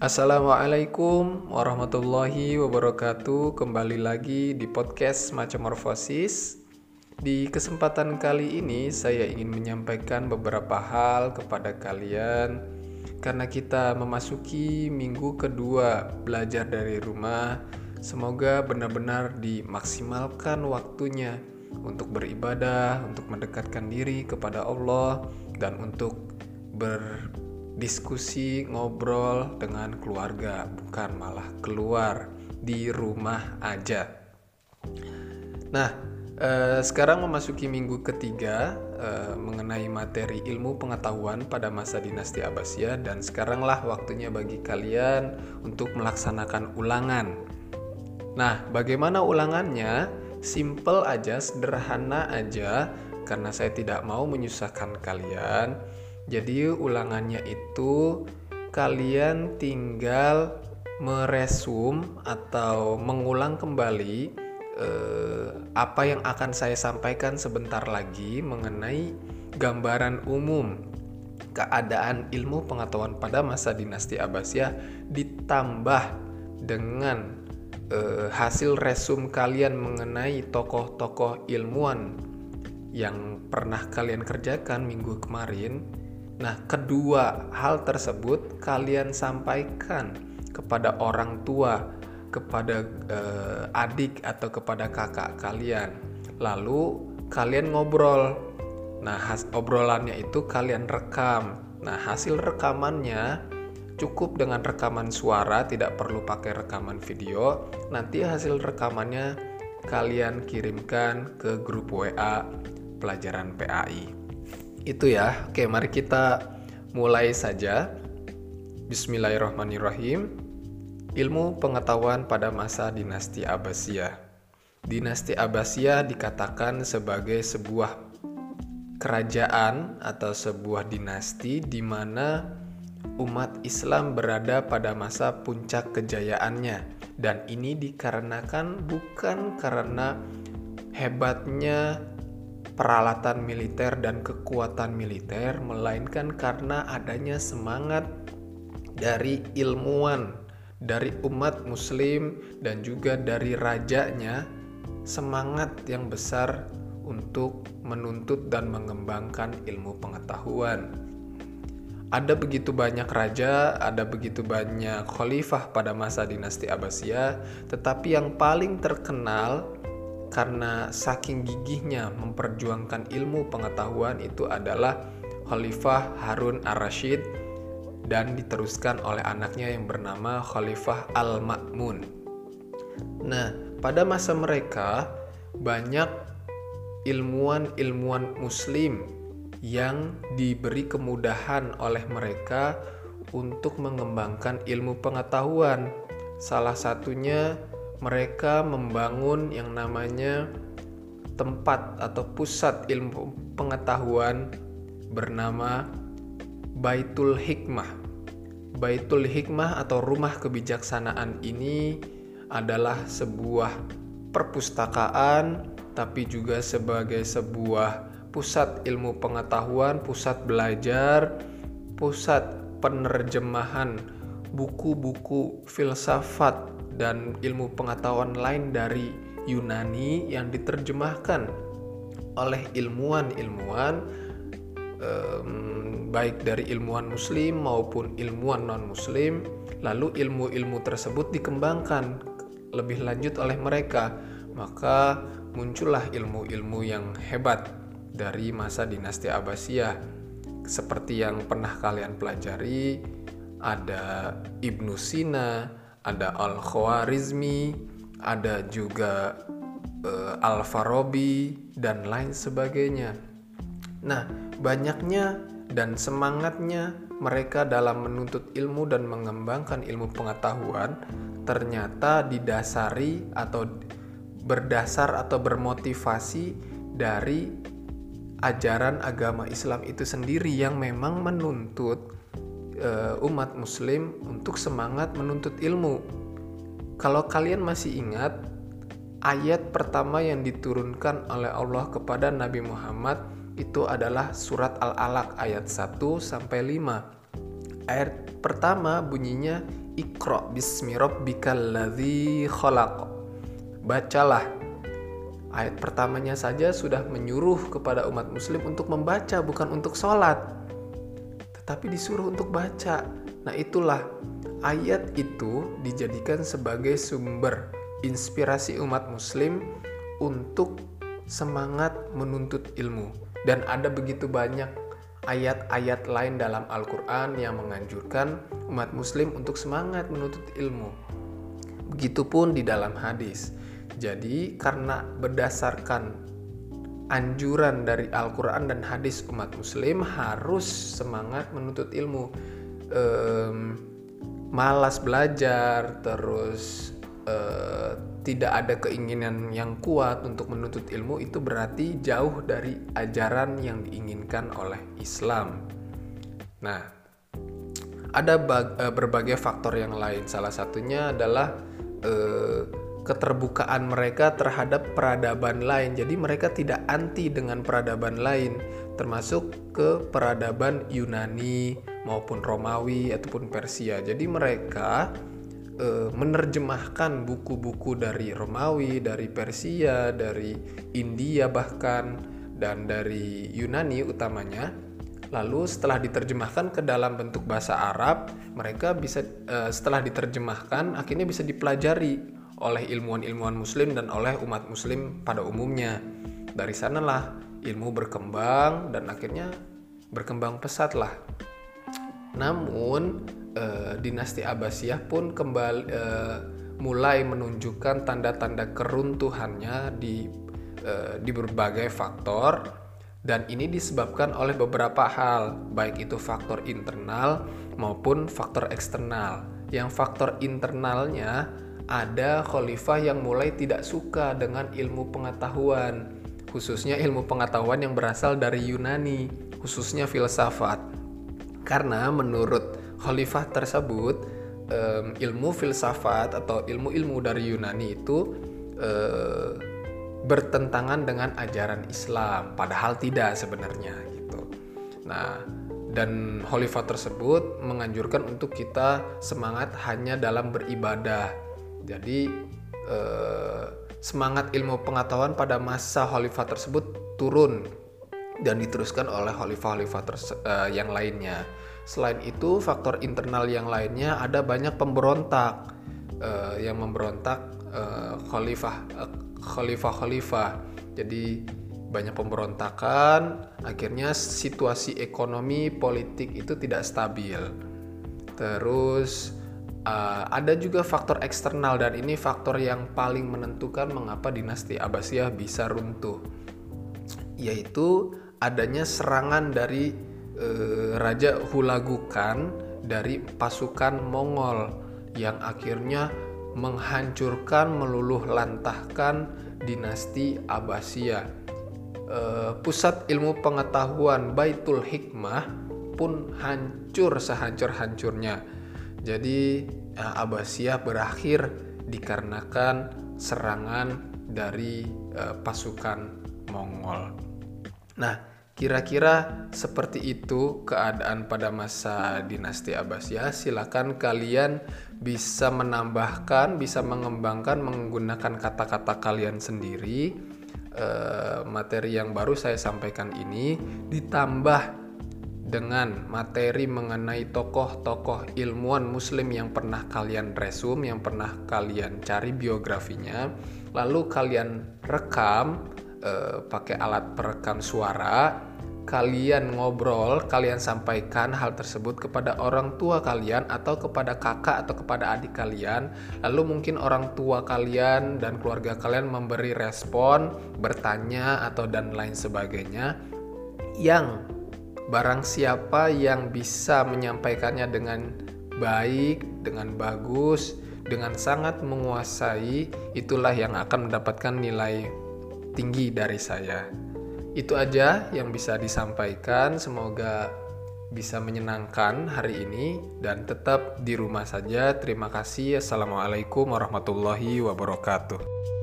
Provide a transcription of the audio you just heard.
Assalamualaikum warahmatullahi wabarakatuh. Kembali lagi di podcast Macamorfosis. Di kesempatan kali ini saya ingin menyampaikan beberapa hal kepada kalian Karena kita memasuki minggu kedua belajar dari rumah. Semoga benar-benar dimaksimalkan waktunya untuk beribadah, untuk mendekatkan diri kepada Allah, dan untuk berdiskusi, ngobrol dengan keluarga, bukan malah keluar di rumah aja. Nah, eh, sekarang memasuki minggu ketiga eh, mengenai materi ilmu pengetahuan pada masa dinasti Abbasiyah dan sekaranglah waktunya bagi kalian untuk melaksanakan ulangan. Nah, bagaimana ulangannya? simple aja, sederhana aja karena saya tidak mau menyusahkan kalian. Jadi ulangannya itu kalian tinggal meresum atau mengulang kembali eh, apa yang akan saya sampaikan sebentar lagi mengenai gambaran umum keadaan ilmu pengetahuan pada masa dinasti Abbasiyah ditambah dengan eh, hasil resum kalian mengenai tokoh-tokoh ilmuwan yang pernah kalian kerjakan minggu kemarin. Nah, kedua hal tersebut kalian sampaikan kepada orang tua, kepada eh, adik atau kepada kakak kalian. Lalu kalian ngobrol. Nah, has obrolannya itu kalian rekam. Nah, hasil rekamannya cukup dengan rekaman suara, tidak perlu pakai rekaman video. Nanti hasil rekamannya kalian kirimkan ke grup WA pelajaran PAI. Itu ya. Oke, mari kita mulai saja. Bismillahirrahmanirrahim. Ilmu pengetahuan pada masa dinasti Abbasiyah. Dinasti Abbasiyah dikatakan sebagai sebuah kerajaan atau sebuah dinasti di mana umat Islam berada pada masa puncak kejayaannya dan ini dikarenakan bukan karena hebatnya peralatan militer dan kekuatan militer melainkan karena adanya semangat dari ilmuwan dari umat muslim dan juga dari rajanya semangat yang besar untuk menuntut dan mengembangkan ilmu pengetahuan. Ada begitu banyak raja, ada begitu banyak khalifah pada masa dinasti Abbasiyah, tetapi yang paling terkenal karena saking gigihnya memperjuangkan ilmu pengetahuan itu adalah Khalifah Harun ar-Rasyid dan diteruskan oleh anaknya yang bernama Khalifah Al-Ma'mun. Nah, pada masa mereka banyak ilmuwan-ilmuwan muslim yang diberi kemudahan oleh mereka untuk mengembangkan ilmu pengetahuan. Salah satunya mereka membangun yang namanya tempat atau pusat ilmu pengetahuan bernama Baitul Hikmah. Baitul Hikmah atau rumah kebijaksanaan ini adalah sebuah perpustakaan tapi juga sebagai sebuah pusat ilmu pengetahuan, pusat belajar, pusat penerjemahan buku-buku filsafat dan ilmu pengetahuan lain dari Yunani yang diterjemahkan oleh ilmuwan-ilmuwan um, baik dari ilmuwan muslim maupun ilmuwan non-muslim lalu ilmu-ilmu tersebut dikembangkan lebih lanjut oleh mereka maka muncullah ilmu-ilmu yang hebat dari masa dinasti Abbasiyah. Seperti yang pernah kalian pelajari, ada Ibnu Sina, ada Al-Khwarizmi, ada juga uh, Al-Farabi dan lain sebagainya. Nah, banyaknya dan semangatnya mereka dalam menuntut ilmu dan mengembangkan ilmu pengetahuan ternyata didasari atau berdasar atau bermotivasi dari ajaran agama Islam itu sendiri yang memang menuntut uh, umat muslim untuk semangat menuntut ilmu. Kalau kalian masih ingat ayat pertama yang diturunkan oleh Allah kepada Nabi Muhammad itu adalah surat Al-Alaq ayat 1 sampai 5. ayat pertama bunyinya Iqra bismi rabbikal ladzi khalaq. Bacalah. Ayat pertamanya saja sudah menyuruh kepada umat muslim untuk membaca bukan untuk sholat. Tetapi disuruh untuk baca. Nah itulah ayat itu dijadikan sebagai sumber inspirasi umat muslim untuk semangat menuntut ilmu. Dan ada begitu banyak ayat-ayat lain dalam Al-Quran yang menganjurkan umat muslim untuk semangat menuntut ilmu. Begitupun di dalam hadis. Jadi karena berdasarkan anjuran dari Al-Quran dan hadis umat muslim harus semangat menuntut ilmu. Ehm, malas belajar, terus eh, tidak ada keinginan yang kuat untuk menuntut ilmu itu berarti jauh dari ajaran yang diinginkan oleh Islam. Nah, ada eh, berbagai faktor yang lain. Salah satunya adalah eh, keterbukaan mereka terhadap peradaban lain. Jadi mereka tidak anti dengan peradaban lain, termasuk ke peradaban Yunani maupun Romawi ataupun Persia. Jadi mereka uh, menerjemahkan buku-buku dari Romawi, dari Persia, dari India bahkan dan dari Yunani utamanya. Lalu setelah diterjemahkan ke dalam bentuk bahasa Arab, mereka bisa uh, setelah diterjemahkan akhirnya bisa dipelajari oleh ilmuwan-ilmuwan muslim dan oleh umat muslim pada umumnya. Dari sanalah ilmu berkembang dan akhirnya berkembang pesat lah. Namun uh, dinasti Abbasiyah pun kembali uh, mulai menunjukkan tanda-tanda keruntuhannya di uh, di berbagai faktor dan ini disebabkan oleh beberapa hal baik itu faktor internal maupun faktor eksternal. Yang faktor internalnya ada khalifah yang mulai tidak suka dengan ilmu pengetahuan, khususnya ilmu pengetahuan yang berasal dari Yunani, khususnya filsafat. Karena menurut khalifah tersebut ilmu filsafat atau ilmu-ilmu dari Yunani itu uh, bertentangan dengan ajaran Islam padahal tidak sebenarnya gitu. Nah, dan khalifah tersebut menganjurkan untuk kita semangat hanya dalam beribadah. Jadi eh, semangat ilmu pengetahuan pada masa khalifah tersebut turun dan diteruskan oleh khalifah-khalifah eh, yang lainnya. Selain itu, faktor internal yang lainnya ada banyak pemberontak uh, yang memberontak uh, khalifah khalifah khalifah. Jadi banyak pemberontakan, akhirnya situasi ekonomi politik itu tidak stabil. Terus uh, ada juga faktor eksternal dan ini faktor yang paling menentukan mengapa dinasti Abbasiyah bisa runtuh, yaitu adanya serangan dari eh, Raja Hulagukan dari pasukan Mongol yang akhirnya menghancurkan meluluh lantahkan dinasti Abbasiyah. Eh, pusat ilmu pengetahuan Baitul Hikmah pun hancur sehancur-hancurnya. Jadi eh, Abbasiyah berakhir dikarenakan serangan dari eh, pasukan Mongol. Nah, Kira-kira seperti itu keadaan pada masa dinasti Abbasiyah. Silakan kalian bisa menambahkan, bisa mengembangkan menggunakan kata-kata kalian sendiri. E, materi yang baru saya sampaikan ini ditambah dengan materi mengenai tokoh-tokoh ilmuwan muslim yang pernah kalian resum, yang pernah kalian cari biografinya, lalu kalian rekam e, pakai alat perekam suara kalian ngobrol, kalian sampaikan hal tersebut kepada orang tua kalian atau kepada kakak atau kepada adik kalian, lalu mungkin orang tua kalian dan keluarga kalian memberi respon, bertanya atau dan lain sebagainya yang barang siapa yang bisa menyampaikannya dengan baik, dengan bagus, dengan sangat menguasai, itulah yang akan mendapatkan nilai tinggi dari saya. Itu aja yang bisa disampaikan. Semoga bisa menyenangkan hari ini dan tetap di rumah saja. Terima kasih. Assalamualaikum warahmatullahi wabarakatuh.